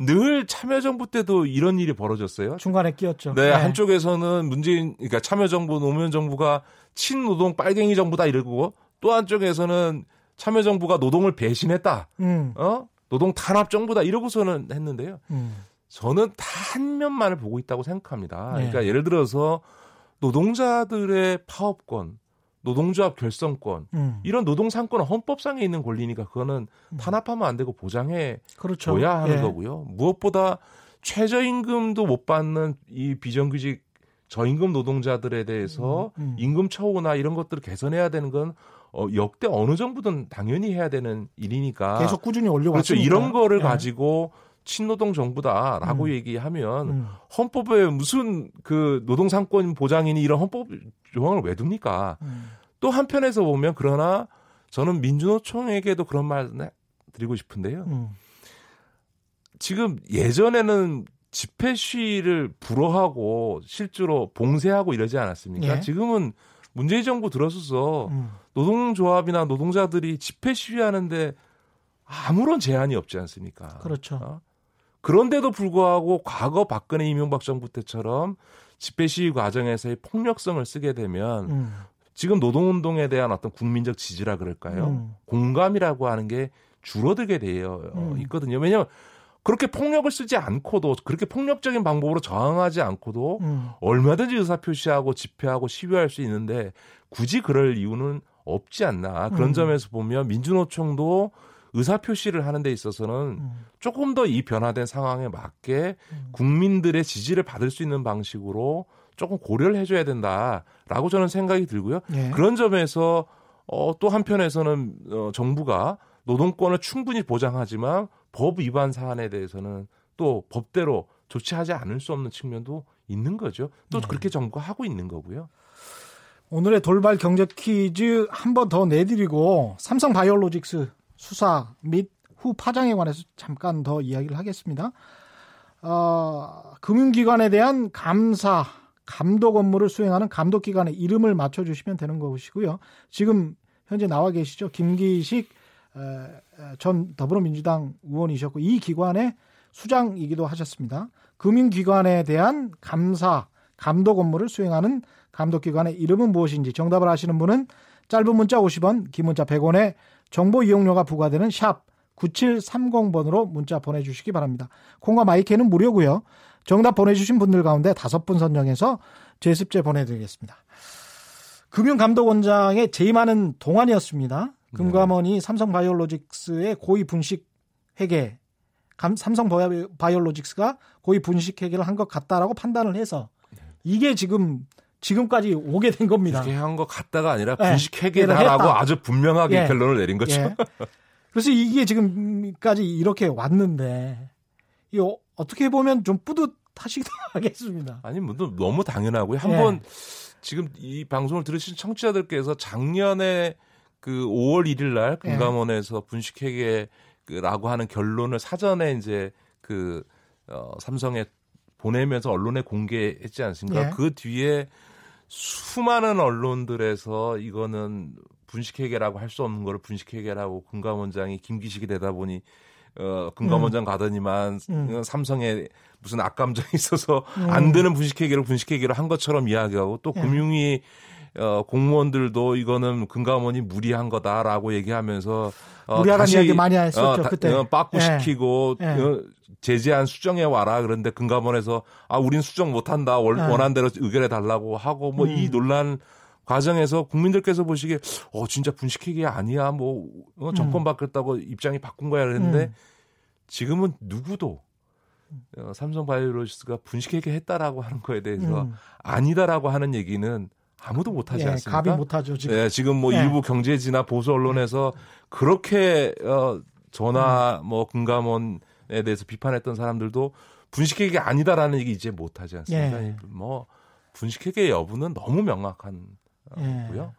늘 참여정부 때도 이런 일이 벌어졌어요. 중간에 끼었죠. 네, 예. 한쪽에서는 문재인, 그러니까 참여정부, 노무현 정부가 친노동 빨갱이 정부다 이러고 또 한쪽에서는 참여정부가 노동을 배신했다. 음. 어? 노동 탄압 정부다 이러고서는 했는데요. 음. 저는 다 한 면만을 보고 있다고 생각합니다. 네. 그러니까 예를 들어서 노동자들의 파업권, 노동조합 결성권, 음. 이런 노동 상권은 헌법상에 있는 권리니까 그거는 탄압하면 안 되고 보장해 그렇죠. 줘야 하는 예. 거고요. 무엇보다 최저임금도 못 받는 이 비정규직 저임금 노동자들에 대해서 음, 음. 임금 처우나 이런 것들을 개선해야 되는 건 어, 역대 어느 정부든 당연히 해야 되는 일이니까. 계속 꾸준히 올려왔습니다. 그렇죠. 이런 거를 예. 가지고 친노동 정부다라고 음. 얘기하면 음. 헌법에 무슨 그 노동 상권 보장이니 이런 헌법 조항을 왜 둡니까? 음. 또 한편에서 보면 그러나 저는 민주노총에게도 그런 말 드리고 싶은데요. 음. 지금 예전에는 집회 시위를 불허하고 실제로 봉쇄하고 이러지 않았습니까? 예. 지금은 문재인 정부 들어서서 음. 노동조합이나 노동자들이 집회 시위하는데 아무런 제한이 없지 않습니까? 그렇죠. 어? 그런데도 불구하고 과거 박근혜 이명박 정부 때처럼 집회 시위 과정에서의 폭력성을 쓰게 되면 음. 지금 노동운동에 대한 어떤 국민적 지지라 그럴까요? 음. 공감이라고 하는 게 줄어들게 되어 음. 있거든요. 왜냐하면 그렇게 폭력을 쓰지 않고도 그렇게 폭력적인 방법으로 저항하지 않고도 음. 얼마든지 의사표시하고 집회하고 시위할 수 있는데 굳이 그럴 이유는 없지 않나. 그런 음. 점에서 보면 민주노총도 의사 표시를 하는 데 있어서는 음. 조금 더 이 변화된 상황에 맞게 음. 국민들의 지지를 받을 수 있는 방식으로 조금 고려를 해줘야 된다라고 저는 생각이 들고요. 예. 그런 점에서 어, 또 한편에서는 어, 정부가 노동권을 충분히 보장하지만 법 위반 사안에 대해서는 또 법대로 조치하지 않을 수 없는 측면도 있는 거죠. 또 네. 그렇게 정부가 하고 있는 거고요. 오늘의 돌발 경제 퀴즈 한 번 더 내드리고 삼성 바이오로직스 수사 및 후 파장에 관해서 잠깐 더 이야기를 하겠습니다. 어, 금융기관에 대한 감사, 감독 업무를 수행하는 감독기관의 이름을 맞춰주시면 되는 것이고요. 지금 현재 나와 계시죠. 김기식 전 더불어민주당 의원이셨고 이 기관의 수장이기도 하셨습니다. 금융기관에 대한 감사, 감독 업무를 수행하는 감독기관의 이름은 무엇인지 정답을 아시는 분은 짧은 문자 50원, 긴 문자 100원에 정보 이용료가 부과되는 샵 9730번으로 문자 보내주시기 바랍니다. 콩과 마이크는 무료고요. 정답 보내주신 분들 가운데 다섯 분 선정해서 제습제 보내드리겠습니다. 금융감독원장의 재임하는 동안이었습니다. 금감원이 삼성바이오로직스의 고위 분식 회계, 감- 삼성바이오로직스가 고위 분식 회계를 한 것 같다라고 판단을 해서 이게 지금 지금까지 오게 된 겁니다. 이렇게 한것 같다가 아니라 네. 분식회계다라고 했다. 아주 분명하게 예. 결론을 내린 거죠. 예. 그래서 이게 지금까지 이렇게 왔는데 이 어떻게 보면 좀 뿌듯하시기도 하겠습니다. 아니, 뭐 너무 당연하고요. 예. 한번 지금 이 방송을 들으신 청취자들께서 작년에 그 5월 1일 날 예. 금감원에서 분식회계라고 하는 결론을 사전에 이제 그 어, 삼성에 보내면서 언론에 공개했지 않습니까? 예. 그 뒤에 수많은 언론들에서 이거는 분식회계라고 할 수 없는 거를 분식회계라고 금감원장이 김기식이 되다 보니 어, 금감원장 가더니만 음. 삼성에 무슨 악감정이 있어서 음. 안 되는 분식회계를 분식회계로 한 것처럼 이야기하고 또 예. 금융위 어, 공무원들도 이거는 금감원이 무리한 거다라고 얘기하면서 어, 무리하다는 다시, 이야기 많이 했었죠, 어, 다- 그때. 어, 빠꾸시키고 예. 어, 제재안 수정해 와라 그런데 금감원에서 아 우린 수정 못한다 원, 예. 원한 대로 의결해 달라고 하고 뭐이 음. 논란 과정에서 국민들께서 보시기에 어 진짜 분식회계 아니야 뭐 어, 정권 음. 바뀌었다고 입장이 바꾼 거야 그랬는데 음. 지금은 누구도 어, 삼성 바이오로지스가 분식회계 했다라고 하는 거에 대해서 음. 아니다라고 하는 얘기는 아무도 못하지 예, 않습니까? 갑이 못하죠 지금. 네, 지금 뭐 예. 일부 경제지나 보수 언론에서 그렇게 어 전화 음. 뭐 금감원에 대해서 비판했던 사람들도 분식회계 아니다라는 얘기 이제 못하지 않습니까? 예. 뭐 분식회계 여부는 너무 명확한 예. 거고요.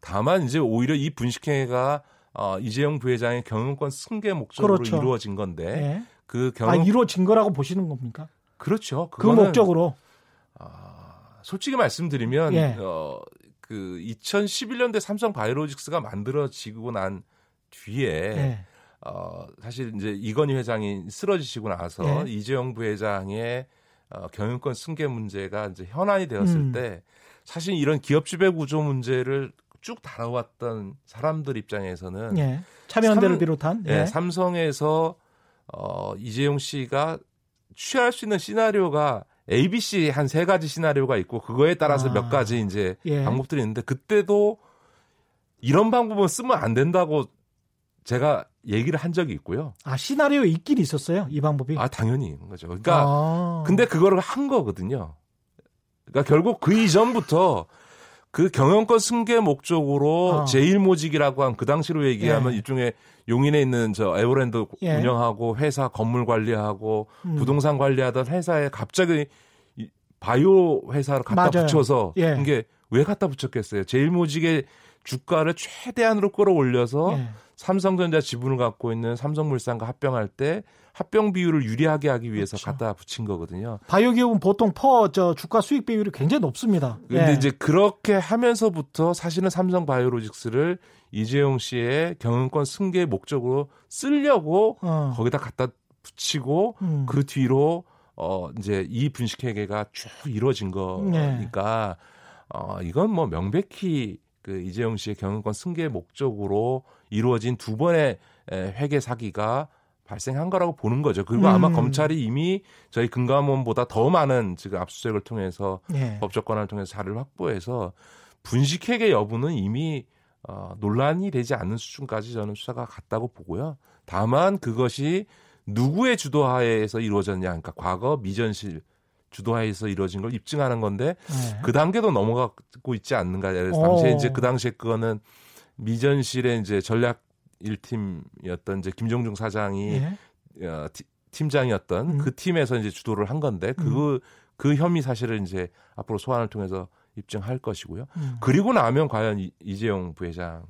다만 이제 오히려 이 분식회계가 어, 이재용 부회장의 경영권 승계 목적으로 그렇죠. 이루어진 건데 예. 그아 경영 이루어진 거라고 보시는 겁니까? 그렇죠. 그 그거는 목적으로. 솔직히 말씀드리면 예. 어, 그 2011년대 삼성 바이오로직스가 만들어지고 난 뒤에 예. 어, 사실 이제 이건희 회장이 쓰러지시고 나서 예. 이재용 부회장의 어, 경영권 승계 문제가 이제 현안이 되었을 음. 때 사실 이런 기업 지배 구조 문제를 쭉 다뤄왔던 사람들 입장에서는 예. 참여연대를 삼- 비롯한 예, 예. 삼성에서 어, 이재용 씨가 취할 수 있는 시나리오가 ABC 한 세 가지 시나리오가 있고 그거에 따라서 아. 몇 가지 이제 예. 방법들이 있는데 그때도 이런 방법은 쓰면 안 된다고 제가 얘기를 한 적이 있고요. 아 시나리오 있긴 있었어요 이 방법이. 아 당연히 있는 거죠. 그러니까 아. 근데 그거를 한 거거든요. 그러니까 결국 그 이전부터 그 경영권 승계 목적으로 어. 제일 모직이라고 한 그 당시로 얘기하면 예. 일종의 용인에 있는 저 에버랜드 예. 운영하고 회사 건물 관리하고 음. 부동산 관리하던 회사에 갑자기 이 바이오 회사를 갖다 맞아요. 붙여서 예. 이게 왜 갖다 붙였겠어요? 제일 모직의 주가를 최대한으로 끌어올려서 예. 삼성전자 지분을 갖고 있는 삼성물산과 합병할 때 합병 비율을 유리하게 하기 위해서 그렇죠. 갖다 붙인 거거든요. 바이오 기업은 보통 퍼 저 주가 수익 비율이 굉장히 높습니다. 근데 예. 이제 그렇게 하면서부터 사실은 삼성 바이오로직스를 이재용 씨의 경영권 승계 목적으로 쓰려고 어. 거기다 갖다 붙이고 음. 그 뒤로 어 이제 이 분식회계가 쭉 이루어진 거니까 어 이건 뭐 명백히 그 이재용 씨의 경영권 승계 목적으로 이루어진 두 번의 에, 회계 사기가 발생한 거라고 보는 거죠. 그리고 아마 음. 검찰이 이미 저희 금감원보다 더 많은 지금 압수수색을 통해서 예. 법적 권한을 통해서 자료를 확보해서 분식회계 여부는 이미 어, 논란이 되지 않는 수준까지 저는 수사가 갔다고 보고요. 다만 그것이 누구의 주도하에서 이루어졌냐, 그러니까 과거 미전실 주도하에서 이루어진 걸 입증하는 건데 예. 그 단계도 넘어가고 있지 않는가. 당시에 이제 그 당시에 그거는 미전실의 이제 전략 1팀이었던 이제 김종중 사장이 예. 어, 티- 팀장이었던 음. 그 팀에서 이제 주도를 한 건데 그그 혐의 사실을 이제 앞으로 소환을 통해서 입증할 것이고요. 음. 그리고 나면 과연 이, 이재용 부회장에게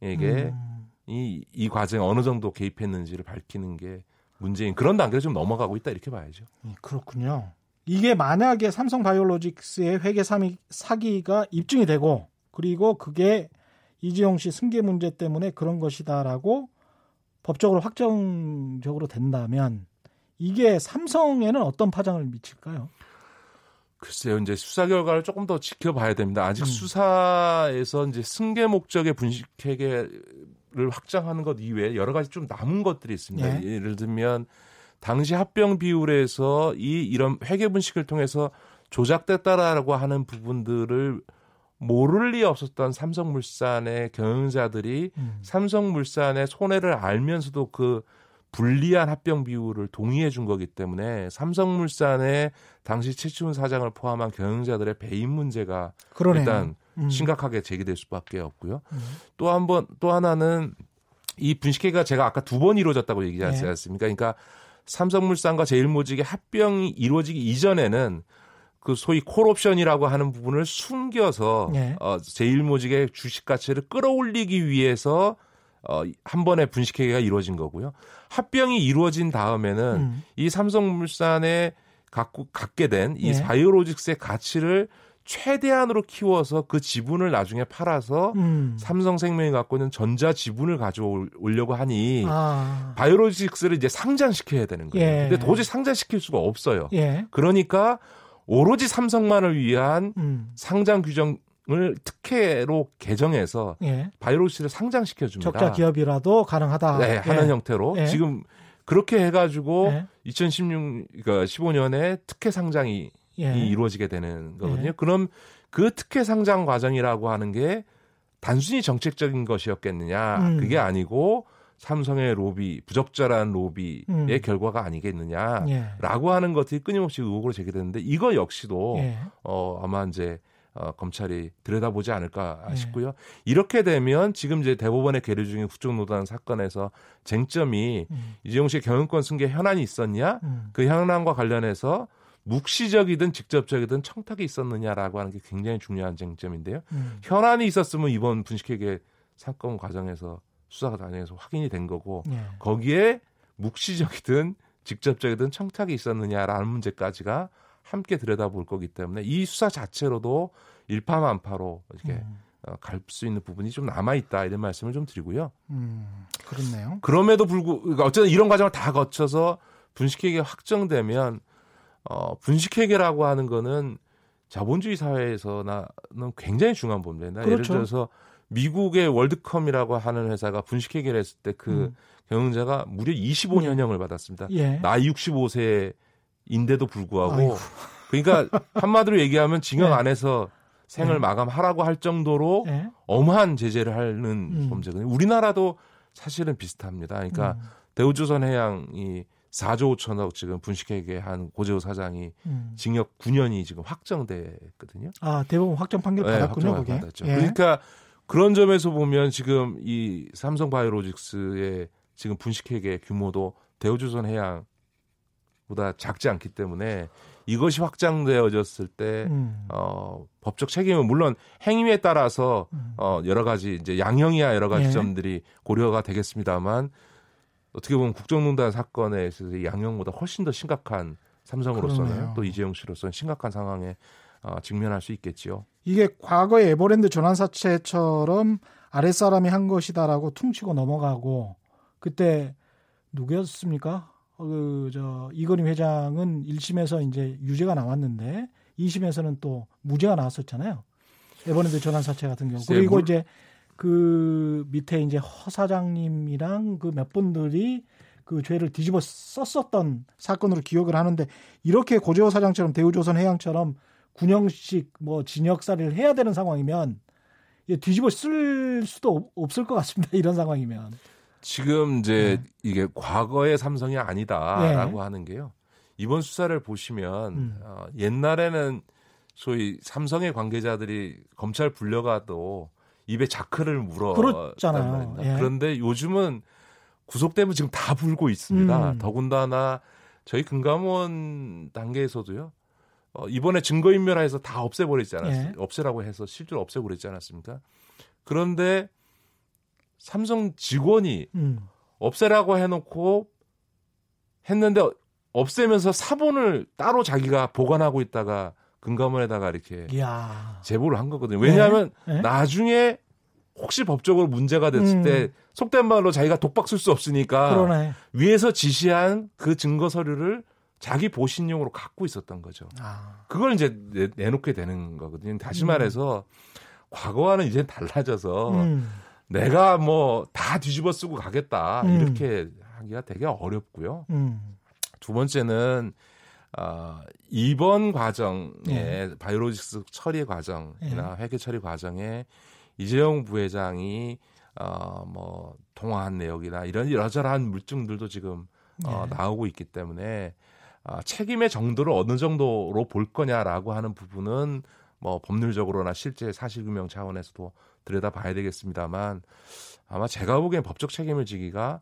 음. 이, 이 과정에 어느 정도 개입했는지를 밝히는 게 문제인 그런 단계를 좀 넘어가고 있다 이렇게 봐야죠. 예, 그렇군요. 이게 만약에 삼성 바이오로직스의 회계 사기- 사기가 입증이 되고 그리고 그게 이재용 씨 승계 문제 때문에 그런 것이다라고 법적으로 확정적으로 된다면 이게 삼성에는 어떤 파장을 미칠까요? 글쎄요, 이제 수사 결과를 조금 더 지켜봐야 됩니다. 아직 음. 수사에서 이제 승계 목적의 분식회계를 확장하는 것 이외에 여러 가지 좀 남은 것들이 있습니다. 예. 예를 들면 당시 합병 비율에서 이 이런 회계 분식을 통해서 조작됐다라고 하는 부분들을 모를 리 없었던 삼성물산의 경영자들이 음. 삼성물산의 손해를 알면서도 그 불리한 합병 비율을 동의해 준 거기 때문에 삼성물산의 당시 최치훈 사장을 포함한 경영자들의 배임 문제가 그러네요. 일단 음. 심각하게 제기될 수밖에 없고요. 음. 또한 번 또 하나는 이 분식회가 제가 아까 두 번 이루어졌다고 얘기하지 네. 않습니까? 그러니까 삼성물산과 제일모직의 합병이 이루어지기 이전에는 그 소위 콜옵션이라고 하는 부분을 숨겨서 네. 어, 제일모직의 주식 가치를 끌어올리기 위해서 어, 한 번의 분식회계가 이루어진 거고요. 합병이 이루어진 다음에는 음. 이 삼성물산에 갖고 갖게 된이 예. 바이오로직스의 가치를 최대한으로 키워서 그 지분을 나중에 팔아서 음. 삼성생명이 갖고 있는 전자 지분을 가져오려고 하니 아. 바이오로직스를 이제 상장시켜야 되는 거예요. 예. 근데 도저히 상장시킬 수가 없어요. 예. 그러니까 오로지 삼성만을 위한 음. 상장 규정 을 특혜로 개정해서 예. 바이오로직스를 상장시켜 줍니다. 적자 기업이라도 가능하다. 네, 하는 예. 형태로 예. 지금 그렇게 해가지고 예. 2016, 그러니까 15년에 특혜 상장이 예. 이 이루어지게 되는 거거든요. 예. 그럼 그 특혜 상장 과정이라고 하는 게 단순히 정책적인 것이었겠느냐? 음. 그게 아니고 삼성의 로비, 부적절한 로비의 음. 결과가 아니겠느냐라고 예. 하는 것들이 끊임없이 의혹으로 제기되는데 이거 역시도 예. 어, 아마 이제 어, 검찰이 들여다보지 않을까 예. 싶고요. 이렇게 되면 지금 이제 대법원의 계류 중인 국정노단 사건에서 쟁점이 음. 이재용 씨의 경영권 승계 현안이 있었냐? 음. 그 현안과 관련해서 묵시적이든 직접적이든 청탁이 있었느냐라고 하는 게 굉장히 중요한 쟁점인데요. 음. 현안이 있었으면 이번 분식회계 사건 과정에서 수사 과정에서 확인이 된 거고 예. 거기에 묵시적이든 직접적이든 청탁이 있었느냐라는 문제까지가 함께 들여다볼 거기 때문에 이 수사 자체로도 일파만파로 이렇게 음. 어, 갈수 있는 부분이 좀 남아 있다 이런 말씀을 좀 드리고요. 음. 그렇네요. 그럼에도 불구 그러니까 어쨌든 이런 과정을 다 거쳐서 분식회계 확정되면 어 분식회계라고 하는 거는 자본주의 사회에서는 굉장히 중요한 범죄입니다. 예를 그렇죠. 들어서 미국의 월드컴이라고 하는 회사가 분식회계를 했을 때그 음. 경영자가 무려 25년형을 받았습니다. 예. 나이 65세인데도 불구하고 아이고. 그러니까 한마디로 얘기하면 징역 네. 안에서 생을 네. 마감하라고 할 정도로 예. 엄한 제재를 하는 음. 범죄거든요. 우리나라도 사실은 비슷합니다. 그러니까 음. 대우조선 해양이 4조 5천억 지금 분식회계 한 고재호 사장이 음. 징역 9년이 지금 확정됐거든요. 아 대법원 확정 판결 네, 받았군요. 확정을 그게. 받았죠. 예. 그러니까 그런 점에서 보면 지금 이 삼성 바이오로직스의 지금 분식회계 규모도 대우조선 해양보다 작지 않기 때문에 이것이 확장되어졌을 때 음. 어, 법적 책임은 물론 행위에 따라서 음. 어, 여러 가지 이제 양형이야 여러 가지 예. 점들이 고려가 되겠습니다만 어떻게 보면 국정농단 사건에 있어서 양형보다 훨씬 더 심각한 삼성으로서는 그러네요. 또 이재용 씨로서는 심각한 상황에 어, 직면할 수 있겠지요. 이게 과거의 에버랜드 전환사채처럼 아랫사람이 한 것이다라고 퉁치고 넘어가고 그때 누구였습니까? 어, 그저 이건희 회장은 1심에서 이제 유죄가 나왔는데 2심에서는 또 무죄가 나왔었잖아요. 에버랜드 전환사채 같은 경우. 그리고 물- 이제 그 밑에 이제 허 사장님이랑 그 몇 분들이 그 죄를 뒤집어 썼었던 사건으로 기억을 하는데 이렇게 고재호 사장처럼 대우조선 해양처럼 9년씩 뭐 징역살이를 해야 되는 상황이면 뒤집어 쓸 수도 없- 없을 것 같습니다. 이런 상황이면. 지금 이제 네. 이게 과거의 삼성이 아니다라고 하는 게요. 이번 수사를 보시면 음. 어, 옛날에는 소위 삼성의 관계자들이 검찰 불려가도 입에 자크를 물어 그렇잖아요. 예. 그런데 요즘은 구속되면 지금 다 불고 있습니다. 음. 더군다나 저희 금감원 단계에서도요. 어, 이번에 증거인멸해서 다 없애버리지 않았어요. 예. 없애라고 해서 실제로 없애버리지 않았습니까? 그런데 삼성 직원이 음. 없애라고 해놓고 했는데 없애면서 사본을 따로 자기가 보관하고 있다가 금감원에다가 이렇게 이야. 제보를 한 거거든요. 왜냐하면 네. 나중에 혹시 법적으로 문제가 됐을 음. 때 속된 말로 자기가 독박 쓸 수 없으니까 그러네. 위에서 지시한 그 증거 서류를 자기 보신용으로 갖고 있었던 거죠. 아. 그걸 이제 내, 내놓게 되는 거거든요. 다시 음. 말해서 과거와는 이제 달라져서 음. 내가 뭐 다 뒤집어 쓰고 가겠다 음. 이렇게 하기가 되게 어렵고요. 음. 두 번째는 어, 이번 과정에 예. 바이오로직스 처리 과정이나 회계 처리 과정에 이재용 부회장이 어, 뭐 통화한 내역이나 이런 여러저러한 물증들도 지금 어, 예. 나오고 있기 때문에 아, 책임의 정도를 어느 정도로 볼 거냐라고 하는 부분은 뭐 법률적으로나 실제 사실규명 차원에서도 들여다봐야 되겠습니다만 아마 제가 보기엔 법적 책임을 지기가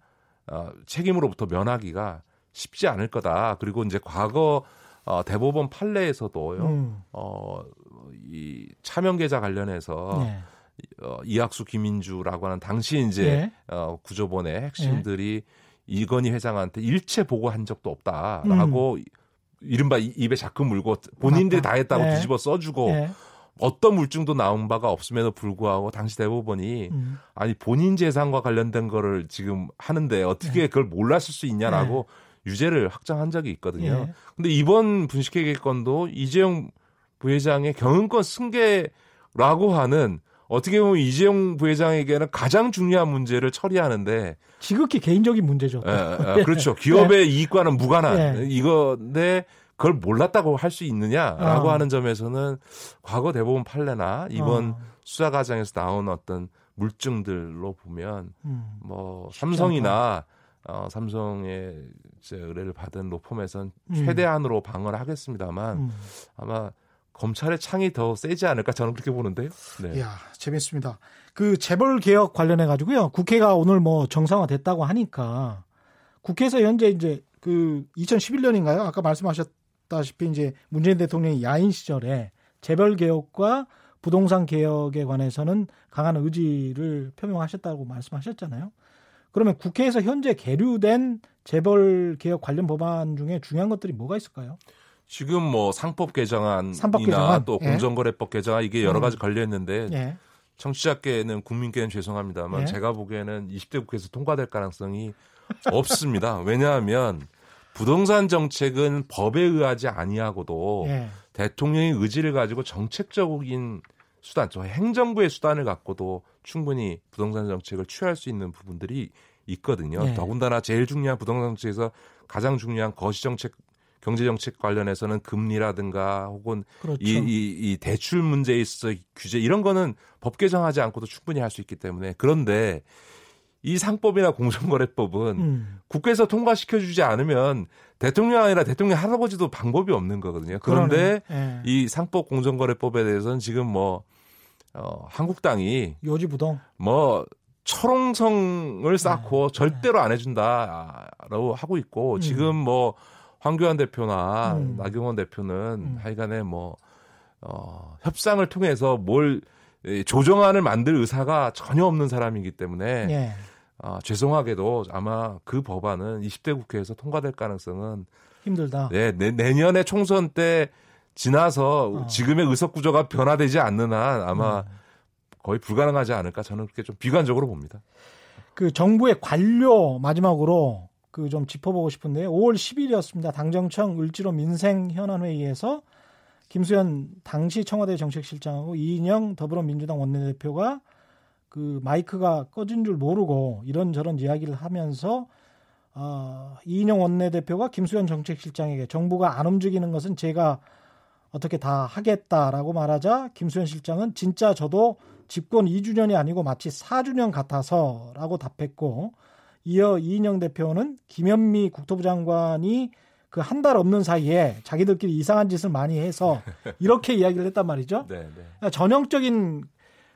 어, 책임으로부터 면하기가 쉽지 않을 거다. 그리고 이제 과거 어, 대법원 판례에서도요. 음. 어, 이 차명 계좌 관련해서 예. 어, 이학수 김인주라고 하는 당시 이제 예. 어, 구조본의 핵심들이 이건희 회장한테 일체 보고한 적도 없다라고 음. 이른바 이- 입에 자꾸 물고 본인들이 다 했다고 예. 뒤집어 써주고 예. 어떤 물증도 나온 바가 없음에도 불구하고 당시 대법원이 음. 아니 본인 재산과 관련된 거를 지금 하는데 어떻게 네. 그걸 몰랐을 수 있냐라고 유죄를 확정한 적이 있거든요. 예. 근데 이번 분식회계 건도 이재용 부회장의 경영권 승계라고 하는 어떻게 보면 이재용 부회장에게는 가장 중요한 문제를 처리하는데 지극히 개인적인 문제죠. 에, 에, 그렇죠. 기업의 이익과는 무관한 예. 이건데 그걸 몰랐다고 할 수 있느냐라고 어. 하는 점에서는 과거 대법원 판례나 이번 어. 수사 과정에서 나온 어떤 물증들로 보면 음. 뭐 삼성이나 어, 삼성의 이제 의뢰를 받은 로펌에선 음. 최대한으로 방어를 하겠습니다만 음. 아마 검찰의 창이 더 세지 않을까 저는 그렇게 보는데요. 네. 이야, 재밌습니다. 그 재벌 개혁 관련해 가지고요. 국회가 오늘 뭐 정상화됐다고 하니까 국회에서 현재 이제 그 2011년인가요? 아까 말씀하셨다시피 이제 문재인 대통령이 야인 시절에 재벌 개혁과 부동산 개혁에 관해서는 강한 의지를 표명하셨다고 말씀하셨잖아요. 그러면 국회에서 현재 계류된 재벌 개혁 관련 법안 중에 중요한 것들이 뭐가 있을까요? 지금 뭐 상법 개정안이나 개정안? 또 예. 공정거래법 개정안 이게 여러 음. 가지 걸려 있는데 예. 청취자께는 국민께는 죄송합니다만 예. 제가 보기에는 20대 국회에서 통과될 가능성이 없습니다. 왜냐하면 부동산 정책은 법에 의하지 아니하고도 예. 대통령의 의지를 가지고 정책적인 수단, 저 행정부의 수단을 갖고도 충분히 부동산 정책을 취할 수 있는 부분들이 있거든요. 네. 더군다나 제일 중요한 부동산 정책에서 가장 중요한 거시 정책, 경제 정책 관련해서는 금리라든가 혹은 그렇죠. 이, 이, 이 대출 문제에 있어 규제 이런 거는 법 개정하지 않고도 충분히 할 수 있기 때문에 그런데 이 상법이나 공정거래법은 음. 국회에서 통과시켜 주지 않으면 대통령 아니라 대통령 할아버지도 방법이 없는 거거든요. 그런데. 예. 이 상법 공정거래법에 대해서는 지금 뭐 어, 한국당이 요지부동. 뭐 철옹성을 쌓고 절대로 안 해준다라고 하고 있고 음. 지금 뭐 황교안 대표나 음. 나경원 대표는 음. 하여간에 뭐 어, 협상을 통해서 뭘 이, 조정안을 만들 의사가 전혀 없는 사람이기 때문에 예. 아, 죄송하게도 아마 그 법안은 20대 국회에서 통과될 가능성은 힘들다. 네, 내, 내년에 총선 때 지나서 어. 지금의 의석 구조가 변화되지 않는 한 아마 음. 거의 불가능하지 않을까 저는 그렇게 좀 비관적으로 봅니다. 그 정부의 관료 마지막으로 그 좀 짚어보고 싶은데 5월 10일이었습니다. 당정청 을지로 민생 현안 회의에서 김수현 당시 청와대 정책실장하고 이인영 더불어민주당 원내대표가 그 마이크가 꺼진 줄 모르고 이런저런 이야기를 하면서 어, 이인영 원내대표가 김수현 정책실장에게 정부가 안 움직이는 것은 제가 어떻게 다 하겠다라고 말하자 김수현 실장은 진짜 저도 집권 2주년이 아니고 마치 4주년 같아서라고 답했고 이어 이인영 대표는 김현미 국토부 장관이 그 한 달 없는 사이에 자기들끼리 이상한 짓을 많이 해서 이렇게 이야기를 했단 말이죠. 네, 네. 전형적인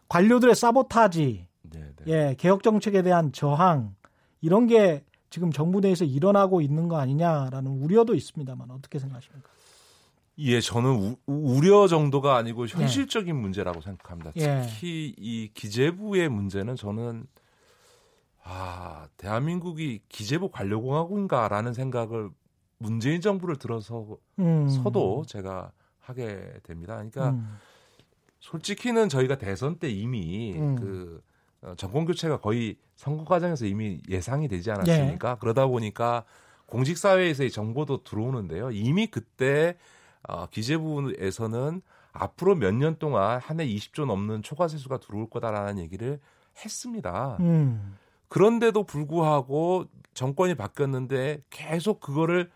관료들의 사보타지, 네, 네. 예, 개혁 정책에 대한 저항 이런 게 지금 정부 내에서 일어나고 있는 거 아니냐라는 우려도 있습니다만 어떻게 생각하십니까? 예, 저는 우, 려 정도가 아니고 현실적인 문제라고 생각합니다. 예. 특히 이 기재부의 문제는 저는 아, 대한민국이 기재부 관료공화국인가라는 생각을 문재인 정부를 들어서 음. 서도 제가 하게 됩니다. 그러니까 음. 솔직히는 저희가 대선 때 이미 음. 그 어, 정권 교체가 거의 선거 과정에서 이미 예상이 되지 않았습니까? 예. 그러다 보니까 공직 사회에서의 정보도 들어오는데요. 이미 그때 어, 기재부에서는 앞으로 몇 년 동안 한 해 20조 넘는 초과 세수가 들어올 거다라는 얘기를 했습니다. 음. 그런데도 불구하고 정권이 바뀌었는데 계속 그거를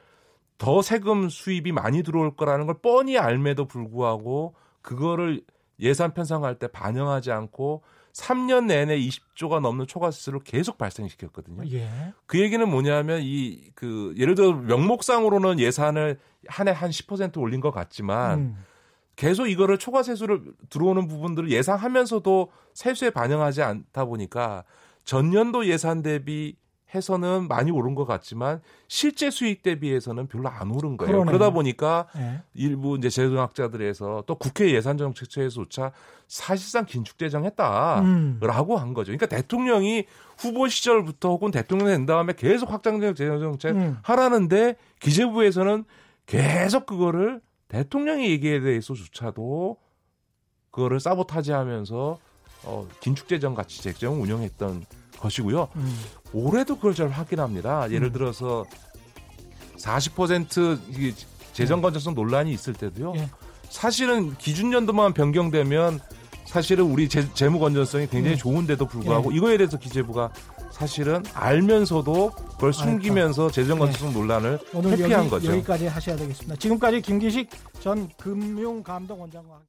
더 세금 수입이 많이 들어올 거라는 걸 뻔히 알매도 불구하고 그거를 예산 편성할 때 반영하지 않고 3년 내내 20조가 넘는 초과세를 계속 발생시켰거든요. 예. 그 얘기는 뭐냐면 이 그 예를 들어 명목상으로는 예산을 한 해 한 10% 올린 것 같지만 음. 계속 이거를 초과세수를 들어오는 부분들을 예상하면서도 세수에 반영하지 않다 보니까 전년도 예산 대비 해서는 많이 오른 것 같지만 실제 수익 대비해서는 별로 안 오른 거예요. 그러네요. 그러다 보니까 예. 일부 이제 재정학자들에서 또 국회 예산정책처에서조차 사실상 긴축재정했다라고 음. 한 거죠. 그러니까 대통령이 후보 시절부터 혹은 대통령 된 다음에 계속 확장적 재정정책 음. 하라는데 기재부에서는 계속 그거를 대통령의 얘기에 대해서조차도 그거를 사보타지하면서 어, 긴축재정 같이 재정 운영했던 것이고요. 음. 올해도 그걸 잘 확인합니다. 예를 음. 들어서 40% 이게 재정 건전성 논란이 있을 때도요. 예. 사실은 기준 연도만 변경되면 사실은 우리 재, 재무 건전성이 굉장히 음. 좋은데도 불구하고 예. 이거에 대해서 기재부가 사실은 알면서도 그걸 숨기면서 재정 건전성 논란을 오늘 회피한 여기, 거죠. 여기까지 하셔야 되겠습니다. 지금까지 김기식 전 금융감독원장과